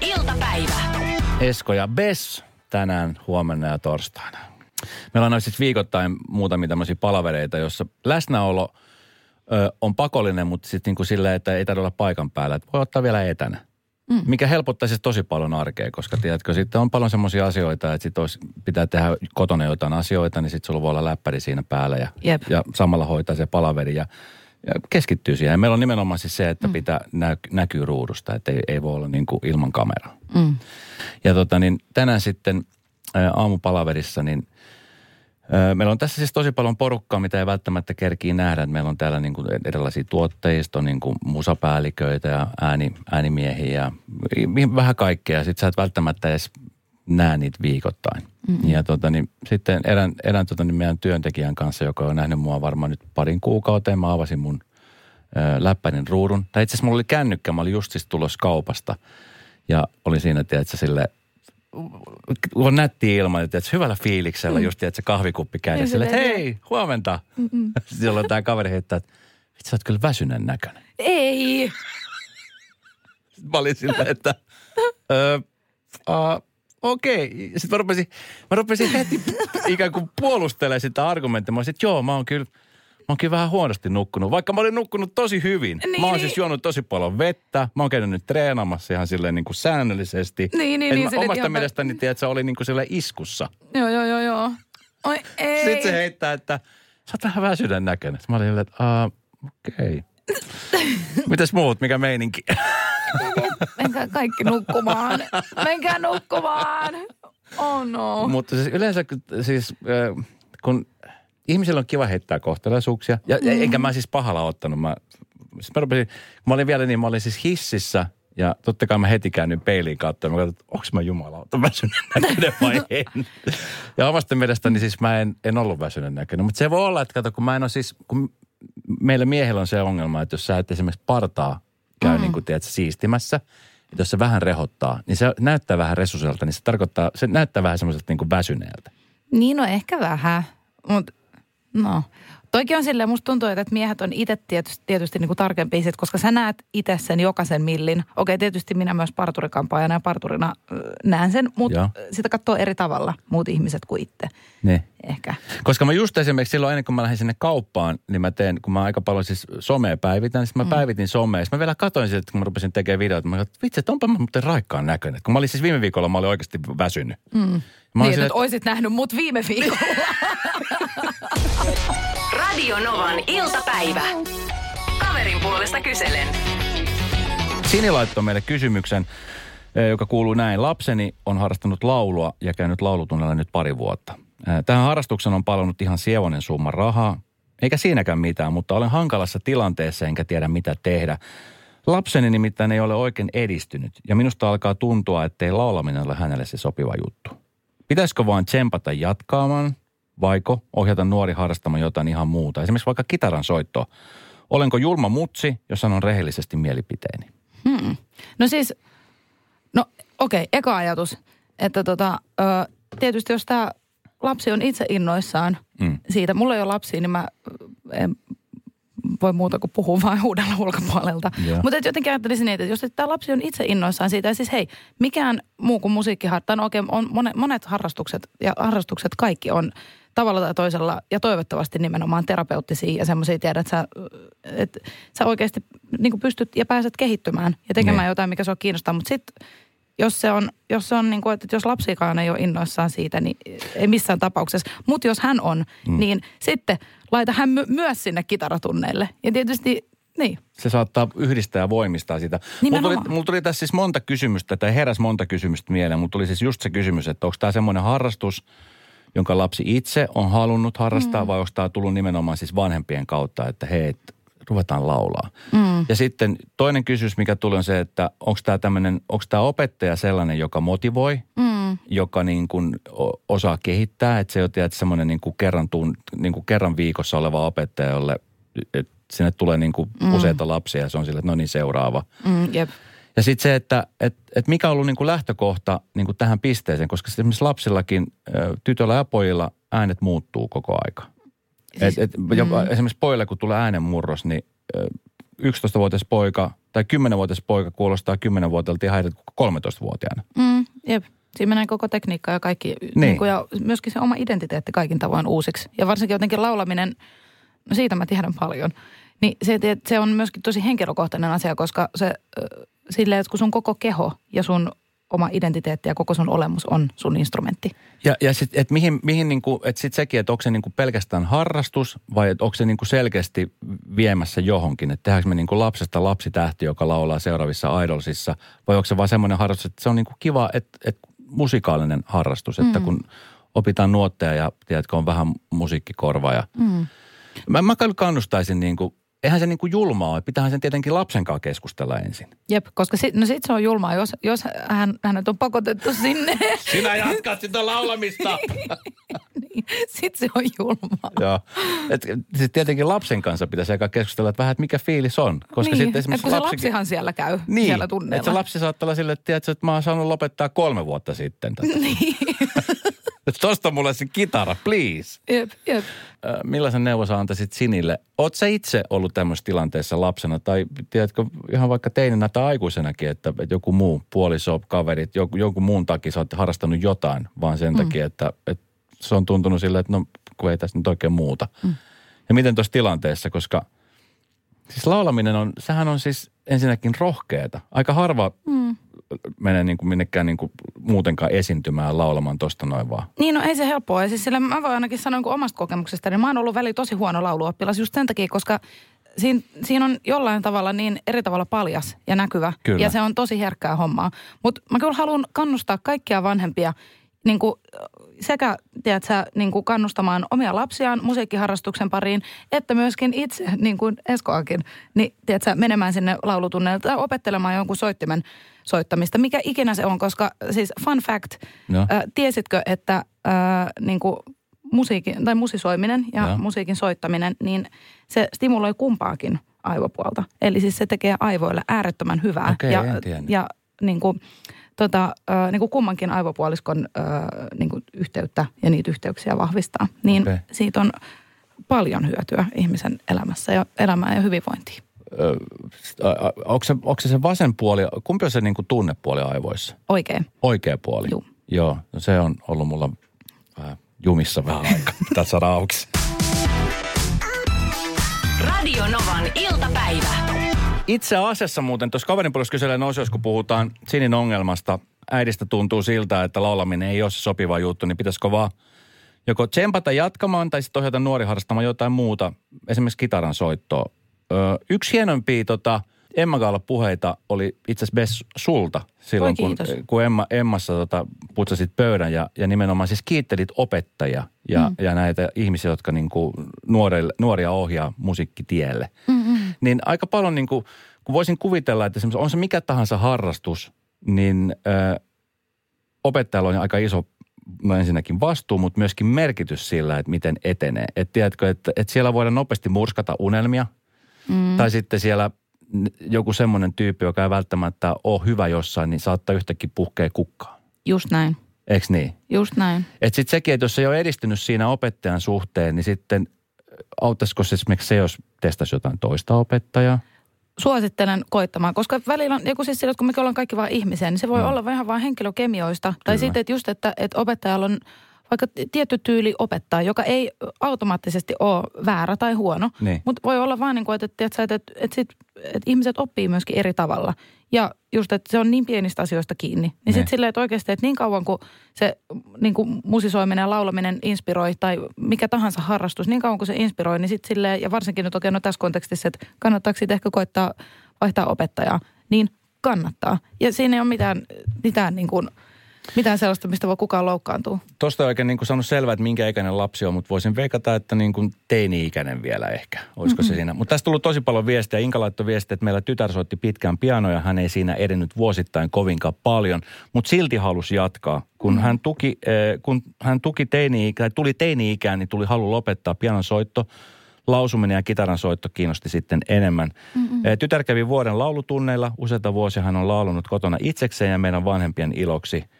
iltapäivä. Esko ja Bess tänään, huomenna ja torstaina. Meillä on siis viikoittain muutamia tämmöisiä palavereita, jossa läsnäolo ö, on pakollinen, mutta sitten niinku silleen, että ei tarvitse olla paikan päällä. Että voi ottaa vielä etänä. Mm. Mikä helpottaisi siis tosi paljon arkea, koska tiedätkö, sitten on paljon semmoisia asioita, että sit olisi, pitää tehdä kotona jotain asioita, niin sitten sulla voi olla läppäri siinä päällä ja, Jep. ja samalla hoitaa se palaveri ja keskittyy siihen. Ja meillä on nimenomaan siis se, että mm. pitää nä, näkyy ruudusta, että ei, ei voi olla niin kuin ilman kameraa. Mm. Ja tota niin, tänään sitten ää, aamupalaverissa, niin ää, meillä on tässä siis tosi paljon porukkaa, mitä ei välttämättä kerkii nähdä. Et Meillä on täällä niin kuin erilaisia tuotteista, niin kuin musapäälliköitä ja ääni, äänimiehiä ja vähän kaikkea. Sitten sä et välttämättä edes näe niitä viikoittain. Mm-hmm. Ja tota, niin, sitten erään, erään tota, niin meidän työntekijän kanssa, joka on nähnyt mua varmaan nyt parin kuukauteen, mä avasin mun ö, läppärin ruudun. Tai itse asiassa mulla oli kännykkä, mä olin just siis tulossa kaupasta. Ja oli siinä, tiedätkö, sille on nätti ilma, että hyvällä fiiliksellä, mm. just tiedätkö, kahvikuppi käydä Niin, sille, että hei, huomenta. Sitten silloin tämä kaveri heittää, että vitsi, sä oot kyllä väsyneen näköinen. Ei. Sitten mä olin silleen, että ö, uh, okei. Sitten mä rupesin, mä rupesin heti ikään kuin puolustelemaan sitä argumenttia. Mä olisin, että joo, mä oon kyllä, mä oon kyllä vähän huonosti nukkunut. Vaikka mä olin nukkunut tosi hyvin. Niin, mä oon niin. siis juonut tosi paljon vettä. Mä oon käynyt nyt treenaamassa ihan silleen niin kuin säännöllisesti. Niin, niin, Et niin, mä omasta ihan- mielestäni, tiedät, että se oli niin kuin silleen iskussa. Joo, joo, joo, joo. Oi, ei. Sitten se heittää, että sä oot vähän väsyneen näköinen. Mä olin silleen, että "Aa, okei. Mitäs muut, mikä meininki? Menkää kaikki nukkumaan. Menkää nukkumaan. Oh no. Mutta siis yleensä siis, kun ihmisillä on kiva heittää kohtelaisuuksia, ja mm. enkä mä siis pahalla ottanut. Mä, siis mä, rupesin, kun mä olin vielä niin, mä olin siis hississä ja totta kai mä heti käännyin peiliin kautta ja mä katsoin, että onko mä jumalauta väsyneen näköinen vai en. Ja omasta mielestäni siis mä en, en ollut väsyneen näköinen. Mutta se voi olla, että kato, kun mä en ole siis, kun meillä miehillä on se ongelma, että jos sä et esimerkiksi partaa käy mm. niin kuin tiedät, siistimässä, että jos se vähän rehottaa, niin se näyttää vähän resuselta, niin se tarkoittaa, se näyttää vähän semmoiselta niin kuin väsyneeltä. Niin, no ehkä vähän. Mutta no. Toikin on silleen, musta tuntuu, että miehet on itse tietysti, tietysti niin kuin tarkempia sit, koska sä näet itse sen jokaisen millin. Okei, tietysti minä myös parturikampaajana ja parturina näen sen, mutta sitä katsoo eri tavalla muut ihmiset kuin itse. Niin. Ehkä. Koska mä just esimerkiksi silloin ennen kuin mä lähdin sinne kauppaan, niin mä teen, kun mä aika paljon siis somea päivitän, niin mä mm. päivitin somea. Sitten mä vielä katsoin sitä, että kun mä rupesin tekemään videoita, mä katsoin, että vitsi, että onpa mä muuten raikkaan näköinen. Kun mä olin siis viime viikolla, mä olin oikeasti väsynyt. Mm. Mä olin Niin, silleen, että oisit nähnyt mut viime viikolla. Radio Novan iltapäivä. Kaverin puolesta kyselen. Sini laittoi meille kysymyksen, eh, joka kuuluu näin. Lapseni on harrastanut laulua ja käynyt laulutunnella nyt pari vuotta. Eh, Tähän harrastukseen on palannut ihan sievonen summa rahaa, eikä siinäkään mitään, mutta olen hankalassa tilanteessa enkä tiedä mitä tehdä. Lapseni nimittäin ei ole oikein edistynyt ja minusta alkaa tuntua, ettei laulaminen ole hänelle se sopiva juttu. Pitäisikö vaan tsempata jatkaamaan, vaiko ohjata nuori harrastamaan jotain ihan muuta, esimerkiksi vaikka kitaran soittoa. Olenko julma mutsi, jos sanon rehellisesti mielipiteeni? Hmm. No siis, no okei, okay, eka ajatus, että tota, ö, tietysti jos tämä lapsi on itse innoissaan Mm. siitä, mulla ei ole lapsia, niin mä en voi muuta kuin puhua vain huudella ulkopuolelta. Joo. Mutta jotenkin ajattelisin niin, että jos tämä lapsi on itse innoissaan siitä, ja siis hei, mikään muu kuin musiikkiharta, no okei, on monet, monet harrastukset, ja harrastukset kaikki on tavalla tai toisella, ja toivottavasti nimenomaan terapeuttisia ja semmoisia tiedät, että sä, että sä oikeasti niin pystyt ja pääset kehittymään ja tekemään Niin. jotain, mikä sua kiinnostaa. Mutta sitten jos se on, jos se on niin kuin, että jos lapsikaan ei ole innoissaan siitä, niin ei missään tapauksessa. Mutta jos hän on, mm. niin sitten laita hän my- myös sinne kitaratunneille. Ja tietysti, niin. se saattaa yhdistää ja voimistaa sitä. Mulla Nimenomaan. tuli, mulla tuli tässä siis monta kysymystä, tai heräs monta kysymystä mieleen. Mulla tuli siis just se kysymys, että onko tämä semmoinen harrastus, jonka lapsi itse on halunnut harrastaa, mm. vai onko tämä tullut nimenomaan siis vanhempien kautta, että hei, et ruvetaan laulaa. Mm. Ja sitten toinen kysymys, mikä tuli on se, että onko tämä tämmöinen, onko tämä opettaja sellainen, joka motivoi, mm. joka niin kuin osaa kehittää, että se on tiedät, semmoinen niin kuin kerran, tun, niin kuin kerran viikossa oleva opettaja, jolle että sinne tulee niin kuin mm. useita lapsia ja se on sille, että no niin seuraava. Mm, jep. Ja sitten se, että et, et mikä on ollut niin kuin lähtökohta niin kuin tähän pisteeseen, koska esimerkiksi lapsillakin, tytöillä ja pojilla äänet muuttuu koko aika. Siis, et, et, jopa, Esimerkiksi pojille, kun tulee äänenmurros, niin ö, 11-vuotias poika tai 10-vuotias poika kuulostaa 10-vuotiaalta ihan eri kuin 13-vuotiaana. Mm, jep. Siinä menee koko tekniikka ja kaikki, niin. Niin kuin, ja myöskin se oma identiteetti kaikin tavoin uusiksi. Ja varsinkin jotenkin laulaminen, no siitä mä tiedän paljon. Niin se, se on myöskin tosi henkilökohtainen asia, koska se silleen, että kun sun koko keho ja sun oma identiteetti ja koko sun olemus on sun instrumentti. Ja, ja sitten, että mihin, mihin niinku, että sitten sekin, että onko se niinku pelkästään harrastus vai että onko se niinku selkeästi viemässä johonkin, että tehdäänkö me niinku lapsesta lapsitähti, joka laulaa seuraavissa idolsissa vai onko se vaan semmoinen harrastus, että se on niinku kiva, että, että musikaalinen harrastus, että mm. kun opitaan nuotteja ja tiedätkö, on vähän musiikkikorva ja mm. Mä, mä kannustaisin niin kuin eihän se niin kuin julmaa ole. Pitäähän sen tietenkin lapsen kanssa keskustella ensin. Jep, koska sit, no sit se on julmaa, jos, jos hän, hänet on pakotettu sinne. Sinä jatkat sitä laulamista. niin, sit se on julmaa. Joo. Et, sit tietenkin lapsen kanssa pitäisi aika keskustella, että vähän, että mikä fiilis on. Koska niin, sitten esimerkiksi kun lapsi... se lapsihan siellä käy niin, siellä tunneilla. Että se lapsi saattaa olla sille, että, tiedätkö, että mä oon saanut lopettaa kolme vuotta sitten. Tätä. niin. Tosta mulle se kitara, please. Jep, jep. Millaisen neuvon sä antaisit Sinille? Oot sä itse ollut tämmöisessä tilanteessa lapsena tai tiedätkö ihan vaikka teininä tai aikuisenakin, että, että joku muu puoliso, kaverit, joku, joku muun takia sä oot harrastanut jotain vaan sen mm. takia, että, että se on tuntunut silleen, että no kun ei tässä nyt oikein muuta. Mm. Ja miten tuossa tilanteessa, koska siis laulaminen on, sehän on siis ensinnäkin rohkeeta. Aika harva mm mene niin kuin minnekään niin kuin muutenkaan esiintymään laulamaan tosta noin vaan. Niin, no ei se helppoa. Ja siis sillä mä voin ainakin sanoa niin omasta kokemuksesta, niin mä oon ollut väli tosi huono lauluoppilas just sen takia, koska siinä, siinä on jollain tavalla niin eri tavalla paljas ja näkyvä. Kyllä. Ja se on tosi herkkää hommaa. Mutta mä kyllä haluan kannustaa kaikkia vanhempia niin kuin sekä tiedätkö, niin kuin kannustamaan omia lapsiaan musiikkiharrastuksen pariin, että myöskin itse, niin kuin Eskoakin, niin tiedätkö, menemään sinne laulutunneille tai opettelemaan jonkun soittimen soittamista, mikä ikinä se on, koska siis fun fact, no. äh, tiesitkö, että äh, niin kuin musiikin, tai musisoiminen ja no. musiikin soittaminen, niin se stimuloi kumpaakin aivopuolta. Eli siis se tekee aivoille äärettömän hyvää. Okay, ja, ja niin kuin, tota, äh, niin kuin kummankin aivopuoliskon äh, niin kuin yhteyttä ja niitä yhteyksiä vahvistaa. Niin okay. siitä on paljon hyötyä ihmisen elämässä ja elämään ja hyvinvointiin onko se, onko se se vasen puoli, kumpi on se niin kuin tunnepuoli aivoissa? Oikea. Oikea puoli? Joo. Joo, no se on ollut mulla vähän jumissa vähän aikaa. Pitää saada auki. Radio Novan iltapäivä. Itse asiassa muuten tuossa kaverin puolesta kyselen osiossa, kun puhutaan Sinin ongelmasta, äidistä tuntuu siltä, että laulaminen ei ole se sopiva juttu, niin pitäisikö vaan joko tsempata jatkamaan tai sitten ohjata nuori harrastamaan jotain muuta, esimerkiksi kitaran soittoa. Ö, yksi hienompia tota, Emma Gaalla puheita oli itse asiassa sulta silloin, kun, kun Emma, Emmassa tota, putsasit pöydän ja, ja nimenomaan siis kiittelit opettajia ja, mm. ja näitä ihmisiä, jotka niin kuin nuorille, nuoria ohjaa musiikkitielle. Mm-hmm. Niin aika paljon niin kuin, kun voisin kuvitella, että on se mikä tahansa harrastus, niin ö, opettajalla on aika iso no ensinnäkin vastuu, mutta myöskin merkitys sillä, että miten etenee. Että tiedätkö, että, että siellä voidaan nopeasti murskata unelmia – Mm. Tai sitten siellä joku semmoinen tyyppi, joka ei välttämättä ole hyvä jossain, niin saattaa yhtäkkiä puhkea kukkaa. Just näin. Eiks niin? Just näin. Että sitten sekin, että jos ei ole edistynyt siinä opettajan suhteen, niin sitten auttaisiko se esimerkiksi se, jos testaisi jotain toista opettajaa? Suosittelen koittamaan, koska välillä on joku siis sillä, kun me ollaan kaikki vain ihmisiä, niin se voi no. olla vähän vain henkilökemioista. Kyllä. Tai sitten, että just, että, että opettajalla on vaikka tietty tyyli opettaa, joka ei automaattisesti ole väärä tai huono, niin. mutta voi olla vaan niin kuin, että, että, että, että, että, sit, että ihmiset oppii myöskin eri tavalla. Ja just, että se on niin pienistä asioista kiinni. Niin, niin. sitten silleen, että oikeasti, että niin kauan kuin se niin kuin musisoiminen ja laulaminen inspiroi tai mikä tahansa harrastus, niin kauan kuin se inspiroi, niin sitten silleen, ja varsinkin nyt oikein no tässä kontekstissa, että kannattaako sitten ehkä koittaa vaihtaa opettajaa, niin kannattaa. Ja siinä ei ole mitään, mitään niin kuin – mitään sellaista, mistä voi kukaan loukkaantua. Tuosta oikein niin kuin sanonut selvää, että minkä ikäinen lapsi on, mutta voisin veikata, että niin kuin teini-ikäinen vielä ehkä. Olisiko mm-hmm. se siinä? Mutta tästä tullut tosi paljon viestejä. Inka laittoi viestiä, että meillä tytär soitti pitkään pianoja. Hän ei siinä edennyt vuosittain kovinkaan paljon, mutta silti halusi jatkaa. Kun, mm-hmm. hän, tuki, eh, kun hän tuki teini tai tuli teini-ikään, niin tuli halu lopettaa pianon soitto lausuminen ja kitaran soitto kiinnosti sitten enemmän. Mm-hmm. Tytär kävi vuoden laulutunneilla. Useita vuosia hän on laulunut kotona itsekseen ja meidän vanhempien iloksi –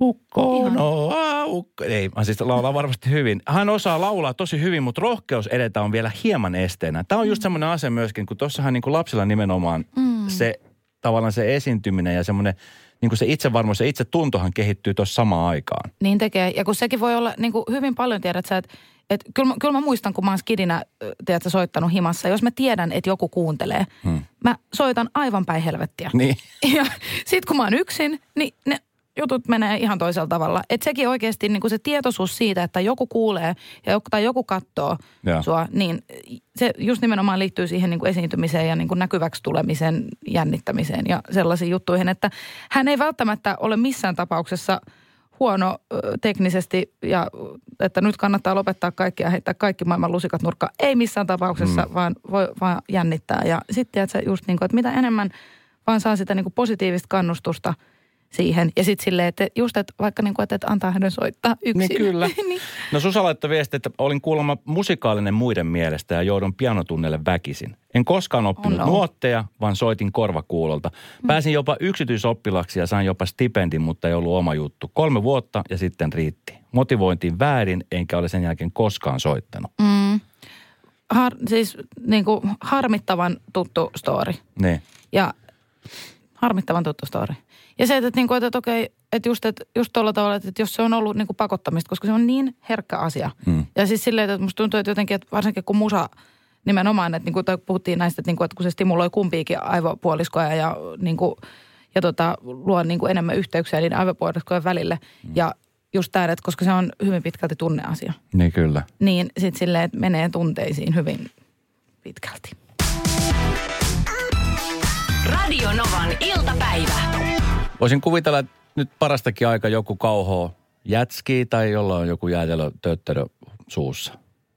Ukko, no, ukko. Ei, mä siis laulaa varmasti hyvin. Hän osaa laulaa tosi hyvin, mutta rohkeus edetä on vielä hieman esteenä. Tämä on just semmoinen asia myöskin, kun tuossahan niin kuin lapsilla nimenomaan mm. se tavallaan se esiintyminen ja semmoinen niin kuin se itsevarmuus ja itsetuntohan kehittyy tuossa samaan aikaan. Niin tekee. Ja kun sekin voi olla niin kuin hyvin paljon, tiedät sä, että et kyllä, kyllä mä muistan, kun mä oon skidinä, tiedätkö, soittanut himassa. Jos mä tiedän, että joku kuuntelee, hmm. mä soitan aivan päin helvettiä. Niin. Ja sit kun mä oon yksin, niin ne jutut menee ihan toisella tavalla. Että sekin oikeasti niin kuin se tietoisuus siitä, että joku kuulee ja joku, tai joku katsoo sua, niin se just nimenomaan liittyy siihen niin kuin esiintymiseen ja niin kuin näkyväksi tulemisen jännittämiseen ja sellaisiin juttuihin, että hän ei välttämättä ole missään tapauksessa huono teknisesti ja että nyt kannattaa lopettaa kaikki ja heittää kaikki maailman lusikat nurkkaan. Ei missään tapauksessa, mm. vaan voi vaan jännittää. Ja sitten että just niin kuin, että mitä enemmän vaan saa sitä niin kuin positiivista kannustusta siihen. Ja sitten silleen, että just, että vaikka niin kuin, että, antaa hänen soittaa yksin. Niin kyllä. niin. No Susa laittoi viesti, että olin kuulemma musikaalinen muiden mielestä ja joudun pianotunnelle väkisin. En koskaan oppinut Oh no. nuotteja, vaan soitin korvakuulolta. Pääsin jopa yksityisoppilaksi ja sain jopa stipendin, mutta ei ollut oma juttu. Kolme vuotta ja sitten riitti. Motivointiin väärin, enkä ole sen jälkeen koskaan soittanut. Mm. Har, siis niin kuin harmittavan tuttu story. Niin. Ja harmittavan tuttu story. Ja se, että, niin kuin, että okei, että just, että just tuolla tavalla, että jos se on ollut niin kuin pakottamista, koska se on niin herkkä asia. Mm. Ja siis silleen, että musta tuntuu, että jotenkin, että varsinkin kun musa nimenomaan, että, niin kuin, tai puhuttiin näistä, että, niin kuin, että kun se stimuloi kumpiikin aivopuoliskoja ja, niin kuin, ja tota, luo niin kuin enemmän yhteyksiä niiden aivopuoliskojen välille. Mm. Ja just tämä, että koska se on hyvin pitkälti tunneasia, Niin kyllä. niin sitten silleen, että menee tunteisiin hyvin pitkälti. Radio Novan iltapäivä. Voisin kuvitella, että nyt parastakin aika joku kauhoo jätskii tai jolla on joku jäätelö tötterö suussa.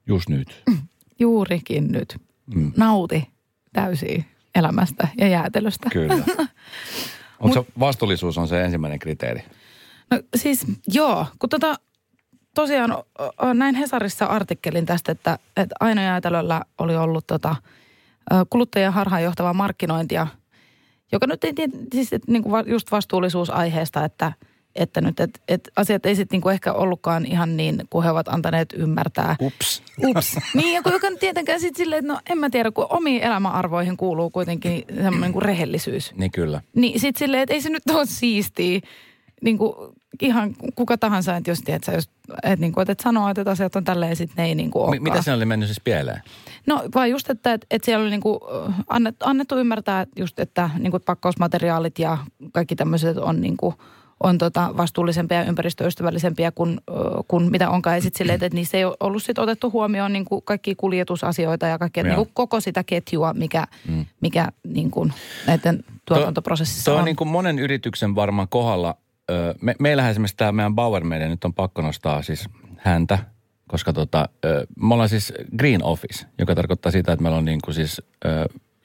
Just nyt. Juurikin nyt. Mm. Nauti täysin elämästä ja jäätelöstä. Kyllä. Onko se vastuullisuus on se ensimmäinen kriteeri? No siis joo, kun tota, tosiaan näin Hesarissa artikkelin tästä, että, että Aino Jäätelöllä oli ollut tota, kuluttajien harhaanjohtavaa markkinointia, joka nyt ei siis että niin kuin just vastuullisuusaiheesta, että, että nyt, että, että asiat ei sitten niin ehkä ollutkaan ihan niin, kuin he ovat antaneet ymmärtää. Ups. Ups. niin, ja kun joka tietenkään sitten silleen, että no en mä tiedä, kun omiin elämäarvoihin kuuluu kuitenkin semmoinen kuin rehellisyys. Niin kyllä. Niin sit silleen, että ei se nyt ole siistiä. Niin kuin ihan kuka tahansa, että jos tiedät sä, jos, että, niin kuin, että et sanoo, että asiat on tälleen, sit ne ei niin kuin Mi- mitä siinä oli mennyt siis pieleen? No vaan just, että, että, että siellä oli niin kuin annettu, annettu ymmärtää just, että niin kuin pakkausmateriaalit ja kaikki tämmöiset on niin kuin, on tota vastuullisempia ja ympäristöystävällisempiä kuin, ö, kuin mitä onkaan. Ja sitten silleen, että, niissä ei ole ollut sit otettu huomioon niin kuin kaikkia kuljetusasioita ja kaikkea, niin kuin koko sitä ketjua, mikä, mm. mikä niin kuin näiden tuotantoprosessissa Tuo on. on niin kuin monen yrityksen varmaan kohdalla. Me, meillähän esimerkiksi tämä meidän Bauer Media, nyt on pakko nostaa siis häntä, koska tota, me ollaan siis Green Office, joka tarkoittaa sitä, että meillä on niin kuin siis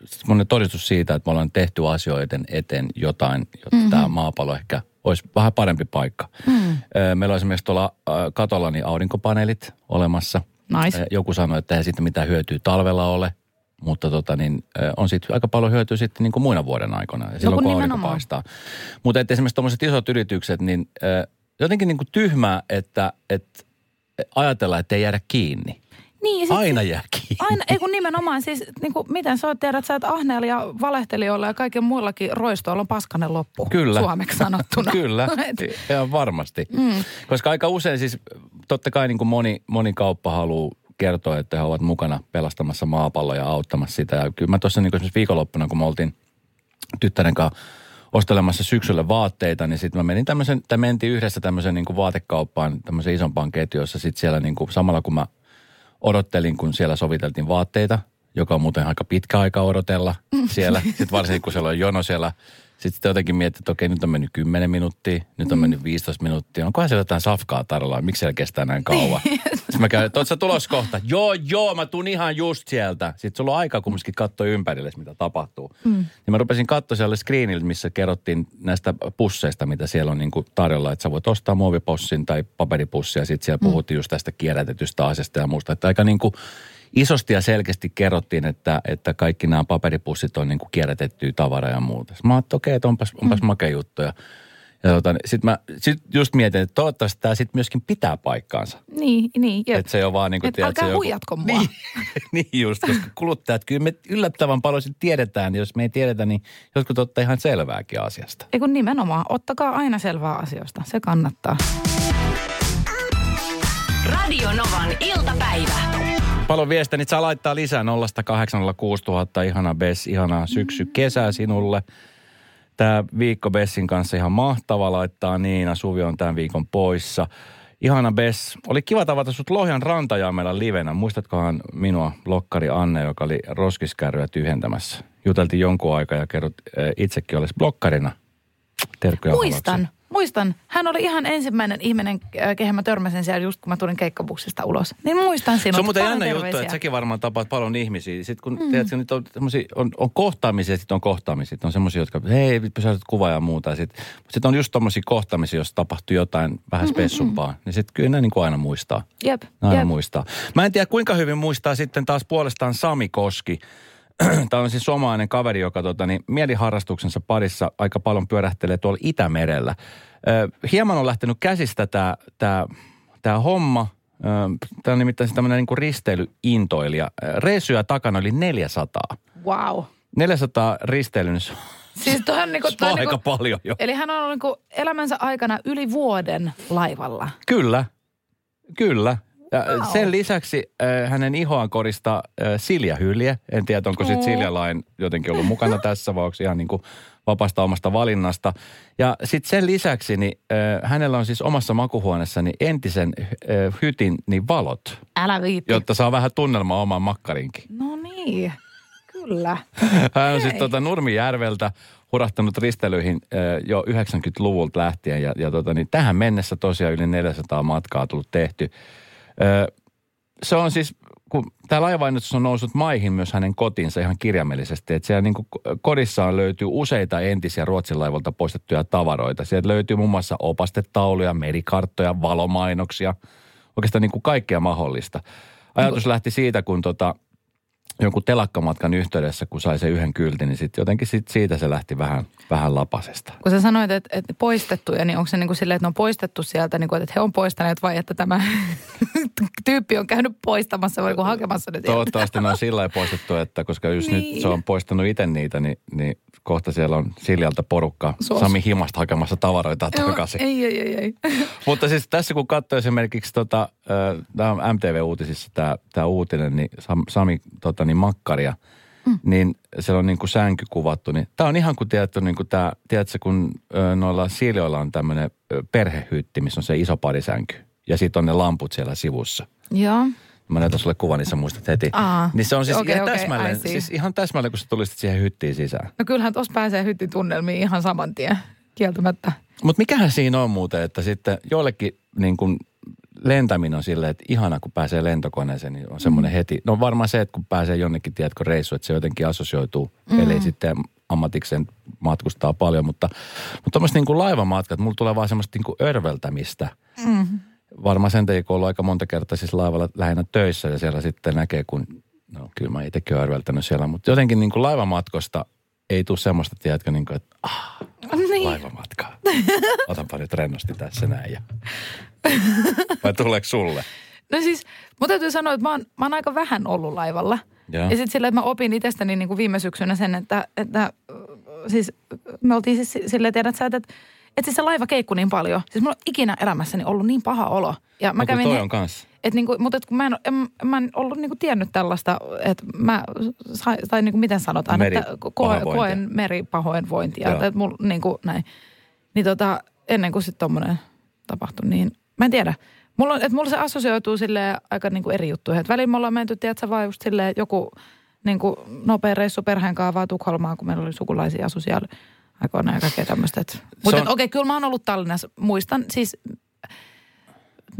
semmoinen todistus siitä, että me ollaan tehty asioiden eteen jotain, jotta mm-hmm. tämä maapallo ehkä olisi vähän parempi paikka. Mm. Meillä on esimerkiksi tuolla katolla niin aurinkopaneelit olemassa. Nice. Joku sanoi, että ei siitä mitään hyötyä talvella ole, mutta tota niin, on siitä aika paljon hyötyä sitten niin kuin muina vuoden aikana. Ja silloin kun kun aurinko nimenomaan. paistaa. Mutta että esimerkiksi tuommoiset isot yritykset, niin jotenkin niin kuin tyhmää, että, että ajatellaan, että ei jäädä kiinni. Niin, sit Aina jää kiinni. Aina, ei kun nimenomaan siis, niin kuin, miten sä oot tiedät, sä, että ahneella ja valehtelijoilla ja kaiken muillakin roistoilla on paskanen loppu. Kyllä. Suomeksi sanottuna. Kyllä, ihan varmasti. Mm. Koska aika usein siis, totta kai niin kuin moni, moni kauppa haluaa kertoa, että he ovat mukana pelastamassa maapalloa ja auttamassa sitä. Ja kyllä mä tuossa niin esimerkiksi viikonloppuna, kun me oltiin tyttären kanssa ostelemassa syksyllä vaatteita, niin sitten mä menin tämmöisen, tai mentiin yhdessä tämmöisen niin kuin vaatekauppaan, tämmöisen isompaan ketjussa. Sitten siellä niin kuin, samalla kun mä odottelin, kun siellä soviteltiin vaatteita, joka on muuten aika pitkä aika odotella siellä. Sitten varsinkin, kun siellä on jono siellä. Sitten sitä jotenkin miettii, että okei, nyt on mennyt 10 minuuttia, nyt on mennyt 15 minuuttia. Onkohan siellä jotain safkaa tarjolla? Miksi siellä kestää näin kauan? Sitten mä käyn, että sä tulos kohta? Joo, joo, mä tuun ihan just sieltä. Sitten sulla on aikaa kumminkin katsoa ympärille, mitä tapahtuu. Mm. Niin mä rupesin katsoa siellä screenillä, missä kerrottiin näistä pusseista, mitä siellä on niin kuin tarjolla. Että sä voit ostaa muovipussin tai paperipussia. Sitten siellä puhuttiin just tästä kierrätetystä asiasta ja muusta. Että aika niin kuin isosti ja selkeästi kerrottiin, että, että kaikki nämä paperipussit on niin kuin kierrätettyä tavaraa ja muuta. Sitten Mä ajattelin, että okei, että onpas, onpas mm. makea juttu. Ja, Ja tota, sit mä sit just mietin, että toivottavasti tämä sitten myöskin pitää paikkaansa. Niin, niin. Jep. Että se ei ole vaan niin kuin, Et älkää huijatko mua. Niin, niin just, koska kuluttajat, kyllä me yllättävän paljon sit tiedetään. Jos me ei tiedetä, niin joskus ottaa ihan selvääkin asiasta. Ei kun nimenomaan, ottakaa aina selvää asioista. Se kannattaa. Radio Novan iltapäivä. Paljon viestiä, niin saa laittaa lisää 0806000. Ihana Bess, ihana syksy, kesä sinulle. Tämä viikko Bessin kanssa ihan mahtava laittaa Niina. Suvi on tämän viikon poissa. Ihana Bess. Oli kiva tavata sut Lohjan rantajaamella livenä. Muistatkohan minua, lokkari Anne, joka oli roskiskärryä tyhjentämässä. Juteltiin jonkun aikaa ja kerrot äh, itsekin olisi blokkarina. Terkkuja Muistan. Muistan. Hän oli ihan ensimmäinen ihminen, äh, kehen mä törmäsin siellä just kun mä tulin keikkabussista ulos. Niin muistan sinut. Se on muuten jännä juttu, että säkin varmaan tapaat paljon ihmisiä. Sitten kun mm. tiedätkö, nyt on, on, on kohtaamisia, sitten on kohtaamisia. On semmoisia, jotka, hei, pysäytät kuvaa ja muuta. Sitten sit on just tommosia kohtaamisia, jos tapahtuu jotain vähän spessumpaa. Niin sitten kyllä ne niin kuin aina muistaa. Jep, Aina jep. muistaa. Mä en tiedä, kuinka hyvin muistaa sitten taas puolestaan Sami Koski. Tämä on siis suomalainen kaveri, joka tota, niin, mieliharrastuksensa parissa aika paljon pyörähtelee tuolla Itämerellä. Ö, hieman on lähtenyt käsistä tämä tää, tää homma. Tämä on nimittäin tämmöinen niin risteilyintoilija. Ö, Reissuja takana oli 400. Wow. 400 risteilyn, on- Siis toihan niinku, toi on niinku, aika paljon jo. Eli hän on ollut niinku elämänsä aikana yli vuoden laivalla. Kyllä, kyllä. Ja Wow. Sen lisäksi äh, hänen ihoaan koristaa äh, siljahylje. En tiedä, onko sitten Oo. siljalain jotenkin ollut mukana tässä, vai onko ihan niin kuin vapaasta omasta valinnasta. Ja sitten sen lisäksi, niin äh, hänellä on siis omassa makuhuoneessa niin entisen äh, hytin niin valot, Älä viitti. jotta saa vähän tunnelmaa omaan makkarinkin. No niin, kyllä. Hän on siis Okei. tota Nurmijärveltä hurahtanut ristelyihin ö, jo 90-luvulta lähtien ja, ja tota, niin tähän mennessä tosiaan yli 400 matkaa tullut tehty. Se on siis, kun tämä laivainnotus on noussut maihin myös hänen kotinsa ihan kirjaimellisesti, että siellä niin kuin kodissaan löytyy useita entisiä Ruotsin laivolta poistettuja tavaroita. Sieltä löytyy muun muassa opastetauluja, merikarttoja, valomainoksia, oikeastaan niin kuin kaikkea mahdollista. Ajatus lähti siitä, kun tota, jonkun telakkamatkan yhteydessä, kun sai sen yhden kyltin, niin sitten jotenkin sit siitä se lähti vähän, vähän lapasesta. Kun sä sanoit, että, että poistettuja, niin onko se niin kuin silleen, että ne on poistettu sieltä, niin kuin, että he on poistaneet vai että tämä tyyppi on käynyt poistamassa vai niin hakemassa ne? Toivottavasti ne on sillä poistettu, että koska jos niin. Niin. nyt se on poistanut itse niitä, niin, niin kohta siellä on Siljalta porukka Suos. Sami Himasta hakemassa tavaroita Joo, takaisin. Ei, ei, ei, ei. Mutta siis tässä kun katsoo esimerkiksi, tota, tämä on MTV-uutisissa tämä, tämä uutinen, niin Sam- Sami tota, niin makkaria, mm. niin siellä on niin kuin sänky kuvattu. Niin tämä on ihan kuin tiedätkö, niin kuin tämä, tiedätkö, kun noilla siljoilla on tämmöinen perhehytti, missä on se iso parisänky. Ja sitten on ne lamput siellä sivussa. Joo. Mä näytän sulle kuvan, niin sä muistat heti. Aa, niin se on siis okei, ihan okei, täsmälleen, siis ihan täsmälleen, kun sä tulisit siihen hyttiin sisään. No kyllähän tuossa pääsee hyttitunnelmiin ihan saman tien, kieltämättä. Mutta mikähän siinä on muuten, että sitten joillekin niin kun lentäminen on silleen, että ihana kun pääsee lentokoneeseen, niin on semmoinen Mm. heti. No varmaan se, että kun pääsee jonnekin, tiedätkö, reissu, että se jotenkin assosioituu, mm. eli sitten ammatikseen matkustaa paljon. Mutta, mutta tuommoiset niin kuin laivamatkat, mulla tulee vaan semmoista niin kuin örveltämistä. Mm. Varmaan sen takia, kun ollut aika monta kertaa siis laivalla lähinnä töissä ja siellä sitten näkee, kun, no kyllä mä itsekin olen örveltänyt siellä, mutta jotenkin niin kuin laivamatkosta ei tule semmoista, tiedätkö, niin kuin, että ah, Niin. laivamatkaa. Otanpa nyt rennosti tässä näin. Ja... Vai tuleeko sulle? No siis, mun täytyy sanoa, että mä oon, mä oon aika vähän ollut laivalla. Joo. Ja sitten sillä, että mä opin itsestäni niin kuin viime syksynä sen, että, että siis me oltiin siis silleen, tiedät sä, että, että siis se laiva keikkui niin paljon. Siis mulla on ikinä elämässäni ollut niin paha olo. Ja mä No, kävin, toi he- on kanssa. Et niinku, mutta et kun mä en, en, mä en ollut niinku tiennyt tällaista, että mä, sai, tai niinku miten sanotaan, että koen, koen meripahoinvointia. Että et mulla niinku näin. Niin tota, ennen kuin sitten tommonen tapahtui, niin mä en tiedä. Mulla, on, et mulla se assosioituu sille aika niinku eri juttuihin. Et välillä me ollaan menty, tiedätkö, vaan just silleen joku niinku nopea reissu perheen kanssa vaan Tukholmaan, kun meillä oli sukulaisia asu siellä aikoina ja kaikkea tämmöistä. Mutta on- okei, okay, kyllä mä oon ollut Tallinnassa. Muistan siis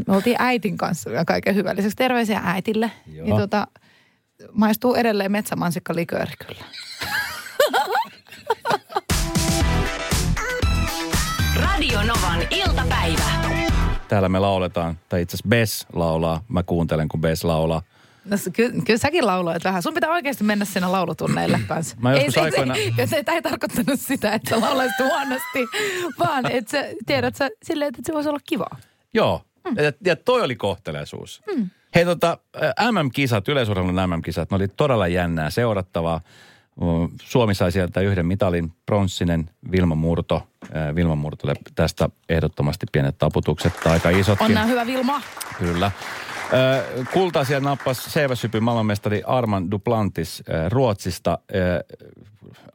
me oltiin äitin kanssa ja kaiken hyvän lisäksi. Terveisiä äitille. Joo. Niin tota, maistuu edelleen metsämansikka likööri kyllä. Radio Novan iltapäivä. Täällä me lauletaan, tai itse asiassa Bess laulaa. Mä kuuntelen, kun Bess laulaa. No, se- kyllä, kyllä säkin lauloit vähän. Sun pitää oikeasti mennä sinne laulutunneille kanssa. Mä joskus ei, aikoina- Ei, ei, ei, ei tarkoittanut sitä, että sä laulaisit huonosti, vaan että sä tiedät sä silleen, että se voisi olla kivaa. Joo, ja, ja toi oli kohteleisuus. Hei tota, MM-kisat, yleisurheilun MM-kisat, ne oli todella jännää seurattavaa. Mm, Suomi sai sieltä yhden mitalin, pronssinen Vilma Murto. Vilma Murtolle tästä ehdottomasti pienet taputukset, tai aika isotkin. Onnea hyvä Vilma. Kyllä. Siellä nappasi seiväshypyn maailmanmestari Arman Duplantis Ruotsista.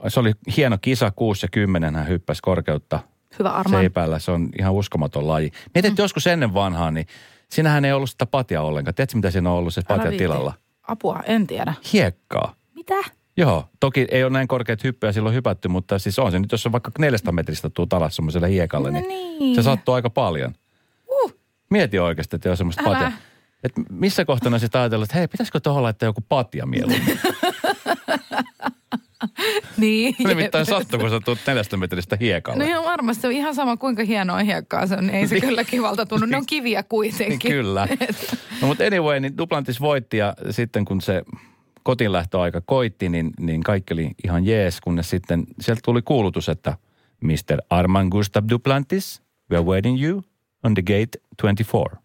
Se oli hieno kisa, 6 ja 10 hän hyppäsi korkeutta Hyvä Arman. seipäillä. Se on ihan uskomaton laji. Mietin, että joskus ennen vanhaa, niin siinähän ei ollut sitä patia ollenkaan. Tiedätkö, mitä siinä on ollut se patia tilalla? Apua, en tiedä. Hiekkaa. Mitä? Joo, toki ei ole näin korkeat hyppyjä silloin hypätty, mutta siis on se nyt, jos on vaikka 400 metristä tuu alas semmoiselle hiekalle, No niin, niin. se sattuu aika paljon. Uh. Mieti oikeasti, että jos semmoista Älä. patja. Et missä kohtaa sitten ajatellut, että hei, pitäisikö tuohon laittaa joku patja mieluummin? Niin. Nimittäin sattuu, kun sä tuut 400 metristä hiekalle. No ihan varmasti. Se on ihan sama, kuinka hienoa hiekkaa se on. Niin ei se kyllä kivalta tunnu. Ne on kiviä kuitenkin. Kyllä. No mutta anyway, niin Duplantis voitti ja sitten kun se kotiinlähtöaika koitti, niin, niin kaikki oli ihan jees, kunnes sitten sieltä tuli kuulutus, että Mr. Arman Gustav Duplantis, we are waiting you on the gate 24.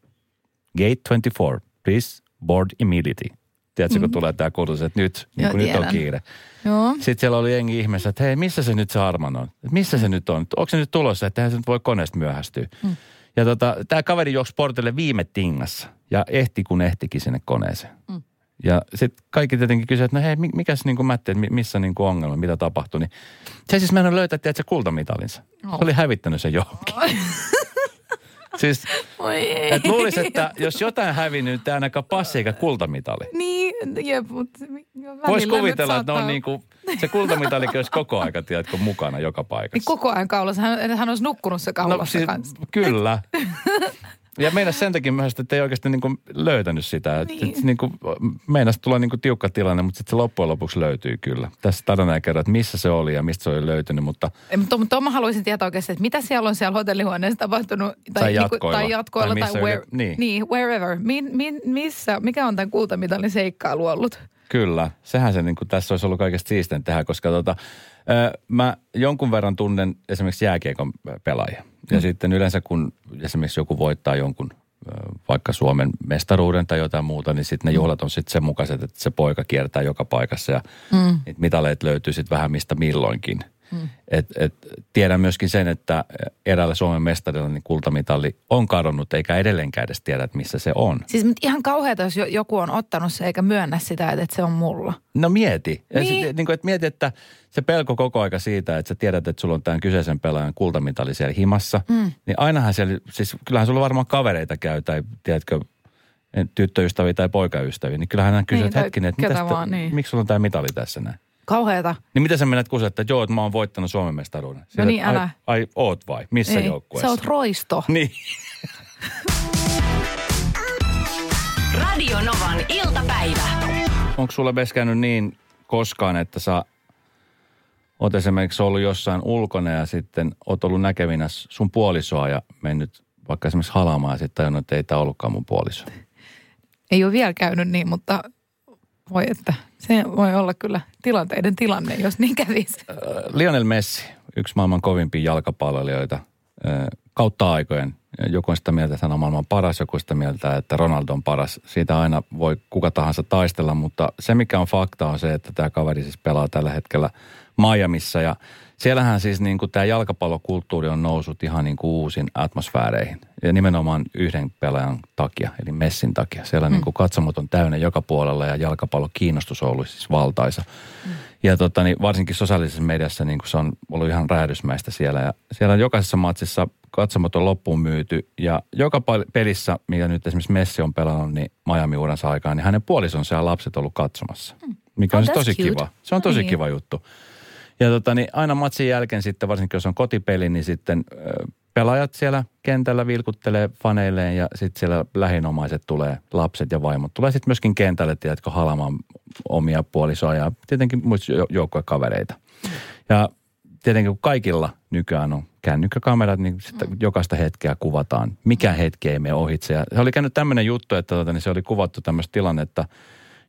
Gate 24, please board immediately. Tiedätkö, kun tulee tämä kuulutus, että nyt, niin kuin nyt on kiire. Joo. Sitten siellä oli jengi ihmeessä, että hei, missä se nyt se Arman on? Missä se nyt on? Onko se nyt tulossa, että eihän se nyt voi koneesta myöhästyä? Mm. Ja tota, tämä kaveri juoksi portille viime tingassa ja ehti kun ehtikin sinne koneeseen. Mm. Ja sitten kaikki tietenkin kysyivät, että no hei, mi- mikäs niin kuin mi- missä niin kuin ongelma, mitä tapahtui. Niin se siis meidän löytää, että se kultamitalinsa. Se Oh. oli hävittänyt sen johonkin. siis, että luulisi, että jos jotain hävinnyt, ei ainakaan passi eikä kultamitali. Niin, jep, mutta Voisi kuvitella, että ne on niin kuin, se kultamitalikin olisi koko aika, tiedätkö, mukana joka Niin paikassa. koko ajan kaulassa. Hän, hän olisi nukkunut se kaulassa No siis, kanssa. kyllä. Ja meinas sen takia myös, että ei oikeasti niin kuin löytänyt sitä. Niin. niin. niin kuin, meinas tulla niin kuin tiukka tilanne, mutta sitten se loppujen lopuksi löytyy kyllä. Tässä tarina ei kerro, että missä se oli ja mistä se oli löytynyt, mutta Ei, mutta, mutta mä haluaisin tietää oikeasti, että mitä siellä on siellä hotellihuoneessa tapahtunut. Tai niinku- jatkoilla. tai jatkoilla. Tai Tai, where, yle- niin. niin, wherever. Min, min, missä, mikä on tämän kultamitalin seikkailu ollut? Kyllä, sehän se niin kuin tässä olisi ollut kaikesta siisten tehdä, koska tota, mä jonkun verran tunnen esimerkiksi jääkiekon pelaajia. Ja sitten yleensä kun esimerkiksi joku voittaa jonkun vaikka Suomen mestaruuden tai jotain muuta, niin sitten ne juhlat on sitten sen mukaiset, että se poika kiertää joka paikassa ja mm. niitä mitaleita löytyy sitten vähän mistä milloinkin. Mm. Et, et, tiedän myöskin sen, että eräällä Suomen mestarilla niin kultamitali on kadonnut, eikä edelleenkään edes tiedä, että missä se on. Siis ihan kauheata, jos jo- joku on ottanut se eikä myönnä sitä, että, että se on mulla. No mieti. Ja Niin. sit, niin kuin, että mieti, että se pelko koko aika siitä, että sä tiedät, että sulla on tämän kyseisen pelaajan kultamitali siellä himassa. Mm. Niin ainahan siellä, siis kyllähän sulla varmaan kavereita käy tai tiedätkö, tyttöystäviä tai poikaystäviä. Niin kyllähän hän kysyy, Niin, hetkinen, että ketä vaan, niin. miksi sulla on tämä mitali tässä näin? Kauheata. Niin mitä sä menet kuulla, että joo, että mä oon voittanut Suomen mestaruuden. Sillä, niin, että, ai, älä. ai, oot vai? Missä Ei, joukkueessa? Sä oot roisto. Niin. Radio Novan iltapäivä. Onko sulla Bes käynyt niin koskaan, että sä oot esimerkiksi ollut jossain ulkona ja sitten oot ollut näkevinä sun puolisoa ja mennyt vaikka esimerkiksi halaamaan ja sitten tajunnut, että ei tämä ollutkaan mun puoliso. Ei ole vielä käynyt niin, mutta voi että se voi olla kyllä tilanteiden tilanne, jos niin kävisi. Äh, Lionel Messi, yksi maailman kovimpia jalkapalloilijoita äh, kautta aikojen. Joku on sitä mieltä, että hän on maailman paras, joku sitä mieltä, että Ronaldo on paras. Siitä aina voi kuka tahansa taistella, mutta se mikä on fakta on se, että tämä kaveri siis pelaa tällä hetkellä Miamissa ja siellähän siis niin kuin tämä jalkapallokulttuuri on noussut ihan niin kuin uusin atmosfääreihin. Ja nimenomaan yhden pelaajan takia, eli Messin takia. Siellä mm. niin kuin katsomot on täynnä joka puolella ja jalkapallon kiinnostus on ollut siis valtaisa. Mm. Ja tota, niin varsinkin sosiaalisessa mediassa niin kuin se on ollut ihan räjähdysmäistä siellä. Ja siellä jokaisessa matsissa katsomot on loppuun myyty. Ja joka pelissä, mikä nyt esimerkiksi Messi on pelannut, niin Miami-uransa aikaan, niin hänen puolisonsa ja lapset on ollut katsomassa. Mikä on Oh, siis tosi cute. kiva. Se on tosi Niin. kiva juttu. Ja tota, niin aina matsin jälkeen sitten, varsinkin jos on kotipeli, niin sitten pelaajat siellä kentällä vilkuttelee faneilleen ja sitten siellä lähinomaiset tulee, lapset ja vaimot. Tulee sitten myöskin kentälle, tiedätkö, halamaan omia puolisoa ja tietenkin muista jo- joukkuekavereita. Ja tietenkin kun kaikilla nykyään on kännykkäkamerat, niin sitä jokaista hetkeä kuvataan. Mikä hetki ei mene ohitse. Ja se oli käynyt tämmöinen juttu, että tota, niin se oli kuvattu tämmöistä tilannetta,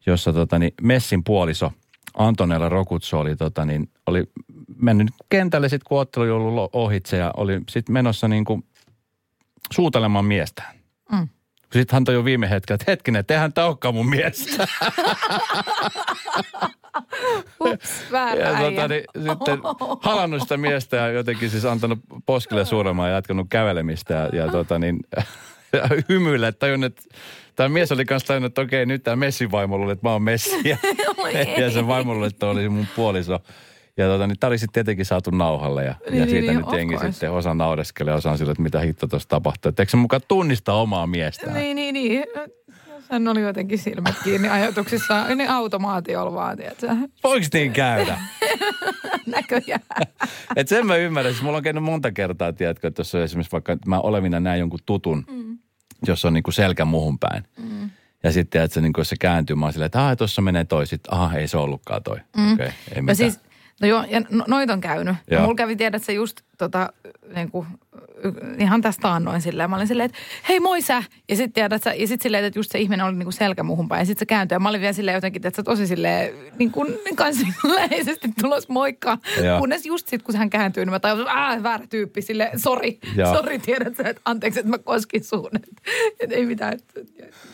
jossa tota, niin Messin puoliso Antonella Rokutso oli, tota, niin, oli mennyt kentälle sitten, kun ottelu oli ollut ohitse ja oli sitten menossa niin kuin suutelemaan miestään. Mm. Sitten hän jo viime hetkellä, että hetkinen, tehän tämä mun miestä. Ups, väärä Ja tota, niin, sitten halannut sitä miestä ja jotenkin siis antanut poskille suuremman ja jatkanut kävelemistä ja, ja tota niin, hymyillä, että tajun, että tämä mies oli kanssa tajunnut, että okei, nyt tämä Messin vaimo luuli, että mä oon Messi. Ja, ja sen vaimo luuli, että olisi mun puoliso. Ja tota, niin tämä oli sitten tietenkin saatu nauhalle ja, Niin, ja siitä niin, nyt jengi course. sitten osa naureskelee, osa on sillä, että mitä hitto tuossa tapahtuu. Että eikö se mukaan tunnista omaa miestään? Niin, niin, niin. Sen oli jotenkin silmät kiinni ajatuksissaan. Niin automaatiolla vaan, tiedätkö? Voiko niin käydä? Näköjään. Et sen mä ymmärrän. Siis mulla on käynyt monta kertaa, tiedätkö, että jos on esimerkiksi vaikka että mä olevina näen jonkun tutun, mm. jos on niinku selkä muhun päin. Mm. Ja sitten, että se, niinku, jos se kääntyy, mä oon silleen, että tuossa menee toi. Sitten, aha, ei se ollutkaan toi. Mm. Okei, okay, ei Ja mitään. siis, no joo, ja no, noit on käynyt. Joo. mulla kävi tiedä, että se just tota, niin kuin, ihan tästä annoin silleen. Mä olin silleen, että hei moi sä. Ja sitten tiedät sä, ja sit silleen, että just se ihminen oli niin kuin selkä muuhun päin. Ja sitten se kääntyi. Ja mä olin vielä silleen jotenkin, että tosi silleen, niin kuin kanssa läheisesti tulos moikka. Joo. Kunnes just sit, kun hän kääntyy, niin mä tajusin, että aah, väärä tyyppi. Sille, sori, sori tiedät sä, että anteeksi, että mä koskin suun. Että, että ei mitään, että,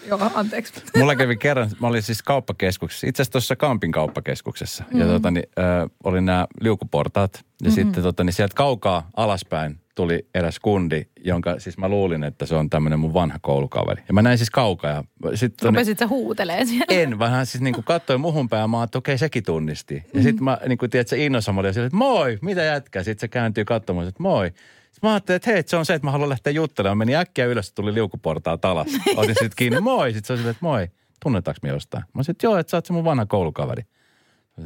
joo, anteeksi. Mulla kävi kerran, mä olin siis kauppakeskuksessa, itse asiassa tuossa Kampin kauppakeskuksessa. Mm. Ja tota, niin, äh, oli nämä liukuportaat. Ja mm-hmm. sitten tota, niin sieltä kaukaa alaspäin tuli eräs kundi, jonka siis mä luulin, että se on tämmöinen mun vanha koulukaveri. Ja mä näin siis kaukaa. Ja sit, Rupesit sä huutelee siellä. en, vaan hän siis niinku katsoi muhun päin ja mä että okei, sekin tunnisti. Ja sitten mä niinku, tiedät, se innossa oli silleen, että moi, mitä jätkää? Sitten se kääntyy katsomaan, että moi. Sitten mä ajattelin, että hei, se on se, että mä haluan lähteä juttelemaan. Meni äkkiä ylös, tuli liukuportaat alas. Otin sitten kiinni, moi. Sitten se oli silleen, että moi, tunnetaanko me jostain? Mä sanoin, että joo, että sä oot se mun vanha koulukaveri. Se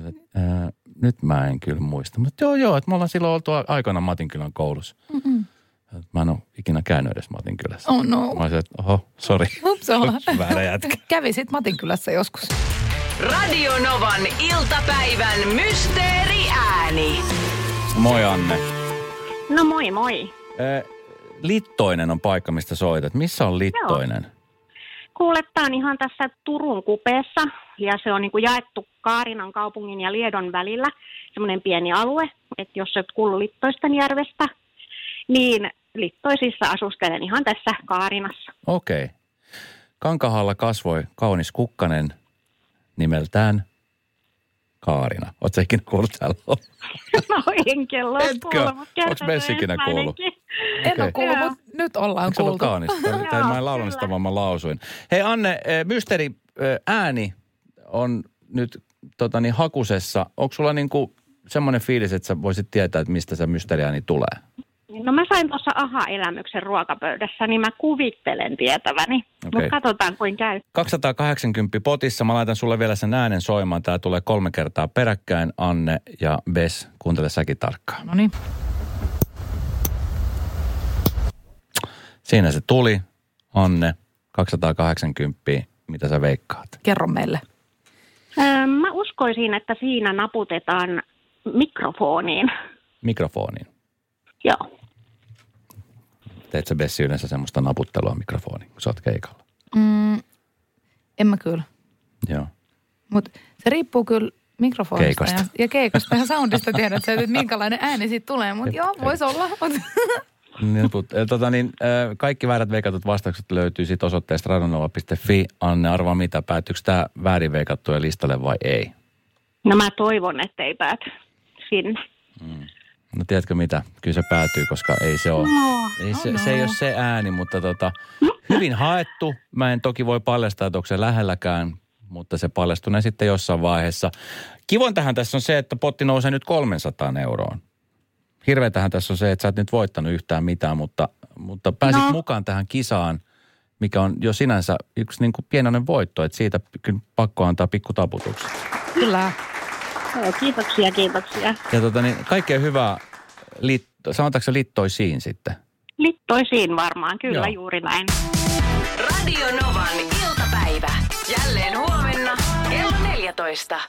oli silleen, että, "Ää, nyt mä en kyllä muista. Mutta joo, joo, että me ollaan silloin oltu aikana Matinkylän koulussa. Mä en ole ikinä käynyt edes Matinkylässä. Oh no. Mä olisin, että oho, sori. Ups, ollaan. Väärä jätkä. Kävi sit Matinkylässä joskus. Radio Novan iltapäivän mysteeriääni. Moi Anne. No moi moi. Ö, Littoinen on paikka, mistä soitat. Missä on Littoinen? Kuule, tää on ihan tässä Turun kupeessa ja se on niin kuin jaettu Kaarinan kaupungin ja Liedon välillä semmoinen pieni alue, että jos et kuulu Littoisten järvestä, niin Littoisissa asustelen ihan tässä Kaarinassa. Okei. Kankahalla kasvoi kaunis kukkanen nimeltään Kaarina. Oletko ikinä kuullut täällä? No en kello Etkö? Onks Messi ikinä kuullut? En Okei. ole kuullut, mutta nyt ollaan Onko se ollut kuultu. kaunista? Tai- mä en laulanut sitä, vaan mä lausuin. Hei Anne, eh, mysteeri eh, ääni on nyt tota, niin, hakusessa. Onko sulla niinku semmoinen fiilis, että sä voisit tietää, että mistä se mysteeriääni tulee? No mä sain tuossa aha-elämyksen ruokapöydässä, niin mä kuvittelen tietäväni. Okei. Mutta katsotaan kuin käy. 280 potissa. Mä laitan sulle vielä sen äänen soimaan. Tää tulee kolme kertaa peräkkäin. Anne ja Bes, kuuntele säkin tarkkaan. No niin. Siinä se tuli. Anne, 280. Mitä sä veikkaat? Kerro meille. Öö, mä uskoisin, että siinä naputetaan mikrofoniin. Mikrofoniin. Joo. Teet sä Bessi yleensä semmoista naputtelua mikrofoniin, kun sä oot keikalla? Mm, en mä kyllä. Joo. Mutta se riippuu kyllä mikrofonista Keikosta. Ja, ja keikosta ja soundista tiedät sä, että minkälainen ääni siitä tulee. Mutta joo, voisi olla. Mut. Niin, eh, tota niin, äh, kaikki väärät veikatut vastaukset löytyy siitä osoitteesta radionova.fi. Anne, arvaa mitä, päättyykö tämä väärin veikattujen listalle vai ei? No mä toivon, ettei pääty sinne. No tiedätkö mitä? Kyllä se päätyy, koska ei se ole. No, Ei se, se ei ole se ääni, mutta tota, hyvin haettu. Mä en toki voi paljastaa, että onko se lähelläkään, mutta se paljastunee sitten jossain vaiheessa. Kivon tähän tässä on se, että potti nousee nyt 300 euroon. Hirveätähän tässä on se, että sä et nyt voittanut yhtään mitään, mutta, mutta pääsit No. mukaan tähän kisaan, mikä on jo sinänsä yksi niin kuin pienoinen voitto, että siitä kyllä pakko antaa pikku taputukset. Kyllä. Joo, kiitoksia, kiitoksia. Ja tota niin, kaikkea hyvää, lit, sanotaanko se littoisiin sitten? Littoisiin varmaan, kyllä Joo. juuri näin. Radio Novan iltapäivä. Jälleen huomenna kello 14.